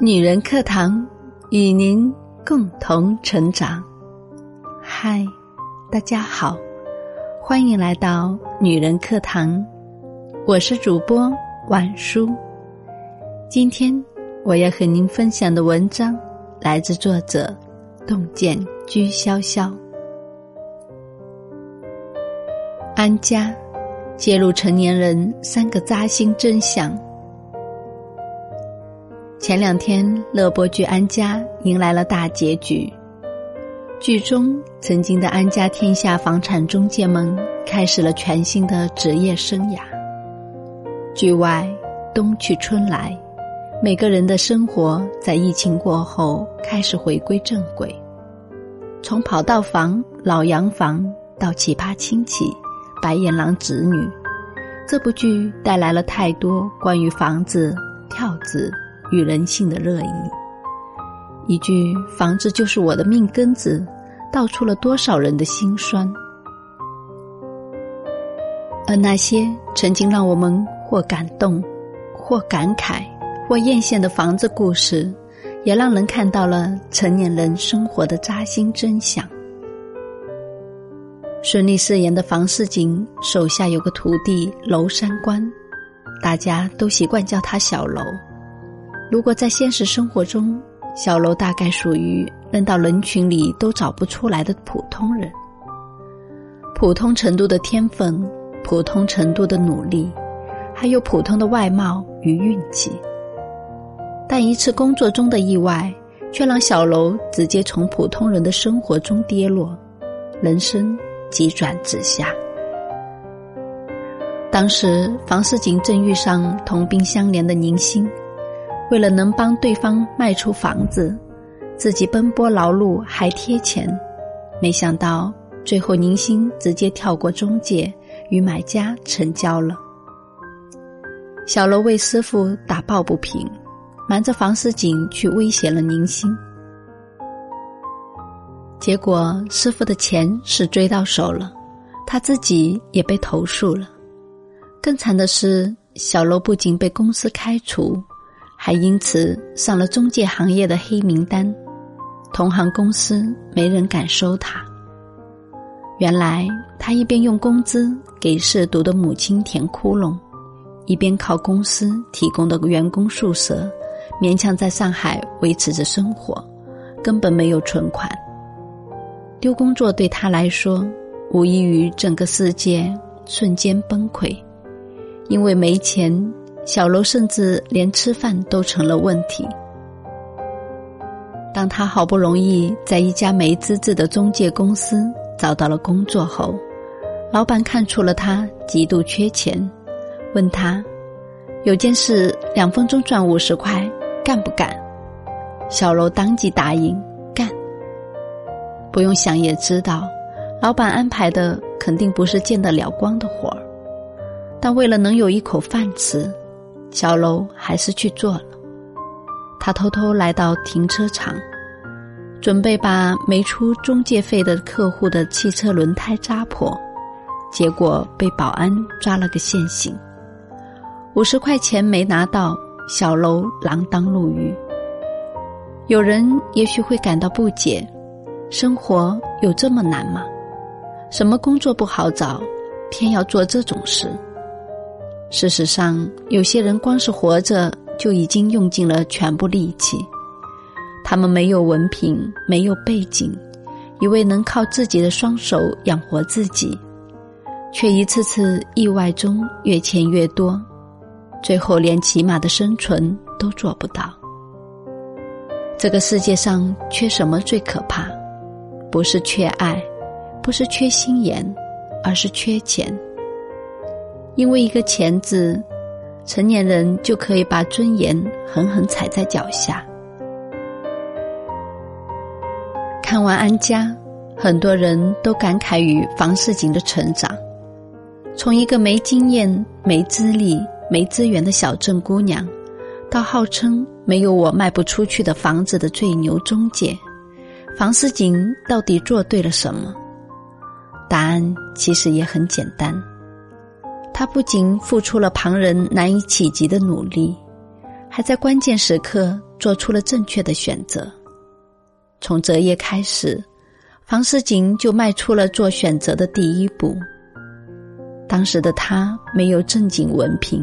女人课堂与您共同成长。嗨，大家好，欢迎来到女人课堂，我是主播婉舒。今天我要和您分享的文章来自作者洞见居潇潇。安家揭露成年人三个扎心真相。前两天，乐播剧《安家》迎来了大结局。剧中曾经的安家天下房产中介们开始了全新的职业生涯。剧外，冬去春来，每个人的生活在疫情过后开始回归正轨。从跑道房、老洋房到奇葩亲戚、白眼狼子女，这部剧带来了太多关于房子、跳子。与人性的热议，一句“房子就是我的命根子”，道出了多少人的心酸。而那些曾经让我们或感动、或感慨、或艳羡的房子故事，也让人看到了成年人生活的扎心真相。顺利饰演的房似锦手下有个徒弟娄三官，大家都习惯叫他小楼。如果在现实生活中，小楼大概属于扔到人群里都找不出来的普通人。普通程度的天分，普通程度的努力，还有普通的外貌与运气。但一次工作中的意外，却让小楼直接从普通人的生活中跌落，人生急转直下。当时房世锦正遇上同病相怜的宁心。为了能帮对方卖出房子，自己奔波劳碌还贴钱，没想到最后宁心直接跳过中介与买家成交了。小楼为师傅打抱不平，瞒着房世锦去威胁了宁心，结果师傅的钱是追到手了，他自己也被投诉了。更惨的是，小楼不仅被公司开除。还因此上了中介行业的黑名单，同行公司没人敢收他。原来他一边用工资给涉毒的母亲填窟窿，一边靠公司提供的员工宿舍勉强在上海维持着生活，根本没有存款。丢工作对他来说，无异于整个世界瞬间崩溃，因为没钱。小楼甚至连吃饭都成了问题。当他好不容易在一家没资质的中介公司找到了工作后，老板看出了他极度缺钱，问他：“有件事两分钟赚五十块，干不干？”小楼当即答应。不用想也知道，老板安排的肯定不是见得了光的活儿，但为了能有一口饭吃。小楼还是去做了。他偷偷来到停车场，准备把没出中介费的客户的汽车轮胎扎破，结果被保安抓了个现行。五十块钱没拿到，小楼锒铛入狱。有人也许会感到不解：生活有这么难吗？什么工作不好找，偏要做这种事？事实上，有些人光是活着就已经用尽了全部力气。他们没有文凭，没有背景，以为能靠自己的双手养活自己，却一次次意外中越欠越多，最后连起码的生存都做不到。这个世界上缺什么最可怕？不是缺爱，不是缺心眼，而是缺钱。因为一个“钱”字，成年人就可以把尊严狠狠踩在脚下。看完《安家》，很多人都感慨于房似锦的成长，从一个没经验、没资历、没资源的小镇姑娘，到号称没有我卖不出去的房子的最牛中介，房思锦到底做对了什么？答案其实也很简单。他不仅付出了旁人难以企及的努力，还在关键时刻做出了正确的选择。从择业开始，房思锦就迈出了做选择的第一步。当时的他没有正经文凭，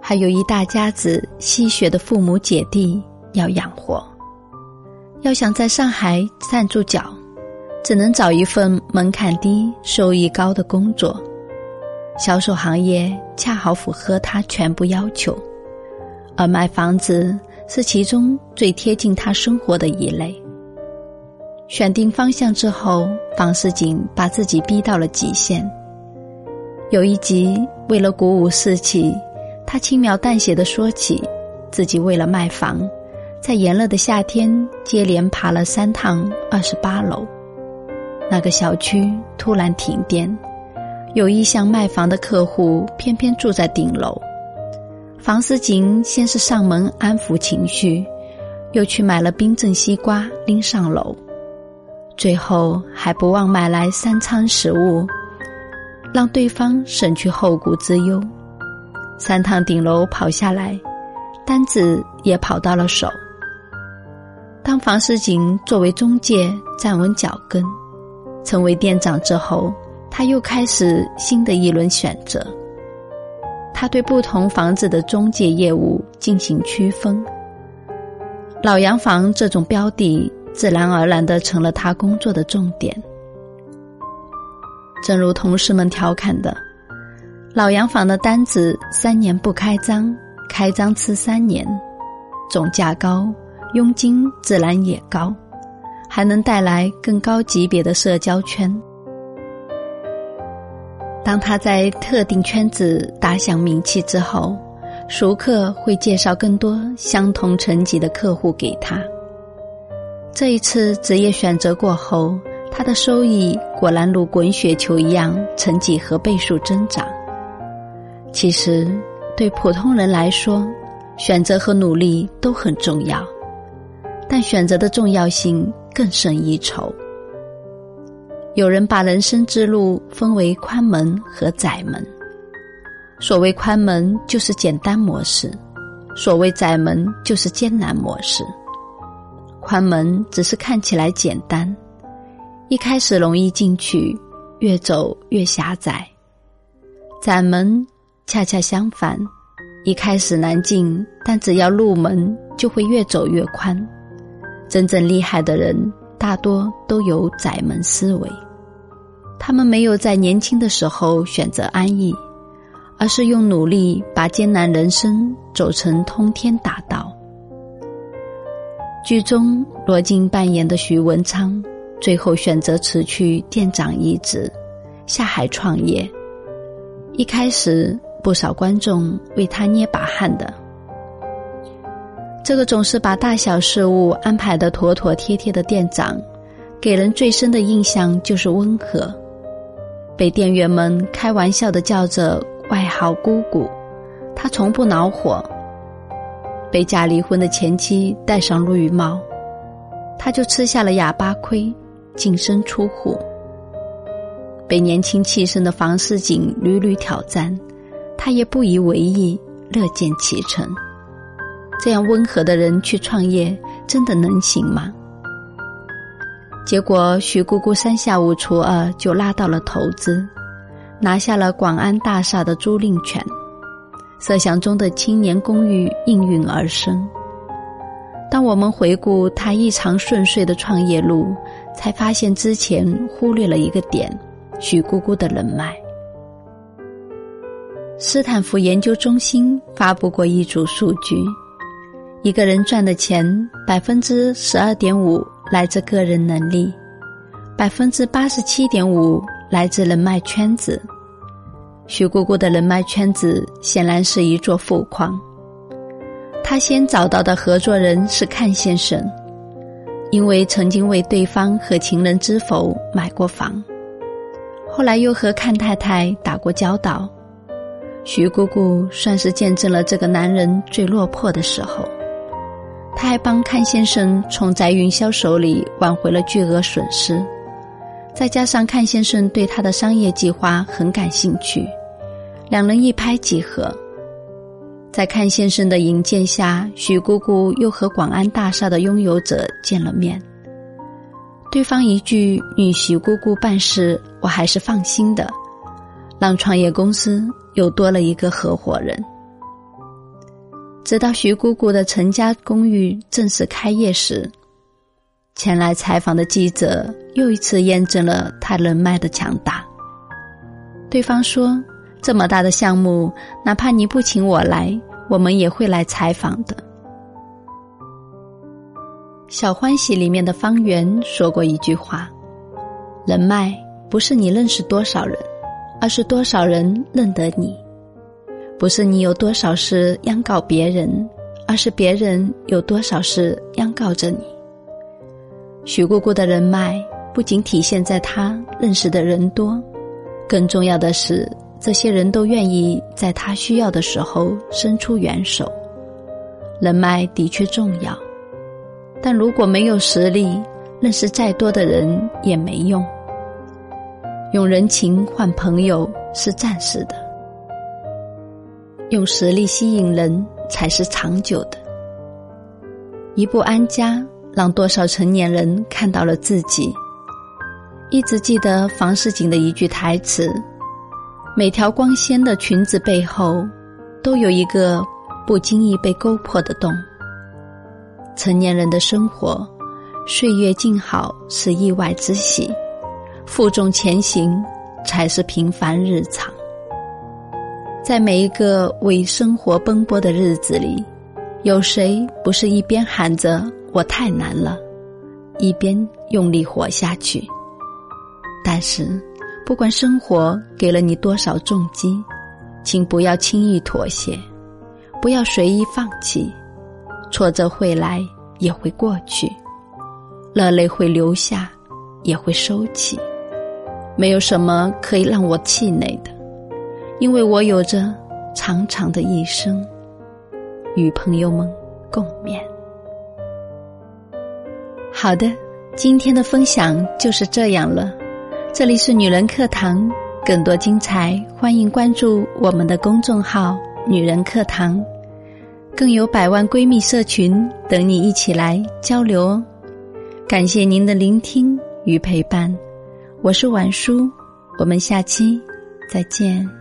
还有一大家子吸血的父母姐弟要养活，要想在上海站住脚，只能找一份门槛低、收益高的工作。销售行业恰好符合他全部要求，而卖房子是其中最贴近他生活的一类。选定方向之后，房世锦把自己逼到了极限。有一集，为了鼓舞士气，他轻描淡写的说起自己为了卖房，在炎热的夏天接连爬了三趟二十八楼。那个小区突然停电。有意向卖房的客户偏偏住在顶楼，房思锦先是上门安抚情绪，又去买了冰镇西瓜拎上楼，最后还不忘买来三餐食物，让对方省去后顾之忧。三趟顶楼跑下来，单子也跑到了手。当房思锦作为中介站稳脚跟，成为店长之后。他又开始新的一轮选择。他对不同房子的中介业务进行区分，老洋房这种标的自然而然的成了他工作的重点。正如同事们调侃的，老洋房的单子三年不开张，开张吃三年，总价高，佣金自然也高，还能带来更高级别的社交圈。当他在特定圈子打响名气之后，熟客会介绍更多相同层级的客户给他。这一次职业选择过后，他的收益果然如滚雪球一样呈几何倍数增长。其实，对普通人来说，选择和努力都很重要，但选择的重要性更胜一筹。有人把人生之路分为宽门和窄门。所谓宽门就是简单模式，所谓窄门就是艰难模式。宽门只是看起来简单，一开始容易进去，越走越狭窄；窄门恰恰相反，一开始难进，但只要入门，就会越走越宽。真正厉害的人，大多都有窄门思维。他们没有在年轻的时候选择安逸，而是用努力把艰难人生走成通天大道。剧中罗晋扮演的徐文昌，最后选择辞去店长一职，下海创业。一开始，不少观众为他捏把汗的。这个总是把大小事务安排的妥妥帖帖的店长，给人最深的印象就是温和。被店员们开玩笑的叫着外号“姑姑”，他从不恼火。被假离婚的前妻戴上绿帽，他就吃下了哑巴亏，净身出户。被年轻气盛的房似锦屡屡挑战，他也不以为意，乐见其成。这样温和的人去创业，真的能行吗？结果，许姑姑三下五除二就拉到了投资，拿下了广安大厦的租赁权，设想中的青年公寓应运而生。当我们回顾他异常顺遂的创业路，才发现之前忽略了一个点：许姑姑的人脉。斯坦福研究中心发布过一组数据：一个人赚的钱，百分之十二点五。来自个人能力，百分之八十七点五来自人脉圈子。徐姑姑的人脉圈子显然是一座富矿。她先找到的合作人是阚先生，因为曾经为对方和情人知否买过房，后来又和阚太太打过交道。徐姑姑算是见证了这个男人最落魄的时候。他还帮阚先生从翟云霄手里挽回了巨额损失，再加上阚先生对他的商业计划很感兴趣，两人一拍即合。在阚先生的引荐下，许姑姑又和广安大厦的拥有者见了面。对方一句“女许姑姑办事，我还是放心的”，让创业公司又多了一个合伙人。直到徐姑姑的陈家公寓正式开业时，前来采访的记者又一次验证了他人脉的强大。对方说：“这么大的项目，哪怕你不请我来。”我们也会来采访的。小欢喜里面的方圆说过一句话：“人脉不是你认识多少人，而是多少人认得你；不是你有多少事央告别人，而是别人有多少事央告着你。”许姑姑的人脉不仅体现在她认识的人多，更重要的是。这些人都愿意在他需要的时候伸出援手，人脉的确重要，但如果没有实力，认识再多的人也没用。用人情换朋友是暂时的，用实力吸引人才是长久的。一部《安家》让多少成年人看到了自己。一直记得房世锦的一句台词。每条光鲜的裙子背后，都有一个不经意被勾破的洞。成年人的生活，岁月静好是意外之喜，负重前行才是平凡日常。在每一个为生活奔波的日子里，有谁不是一边喊着“我太难了”，一边用力活下去？但是。不管生活给了你多少重击，请不要轻易妥协，不要随意放弃。挫折会来，也会过去；热泪会流下，也会收起。没有什么可以让我气馁的，因为我有着长长的一生，与朋友们共勉。好的，今天的分享就是这样了。这里是女人课堂，更多精彩，欢迎关注我们的公众号“女人课堂”，更有百万闺蜜社群等你一起来交流哦。感谢您的聆听与陪伴，我是晚叔，我们下期再见。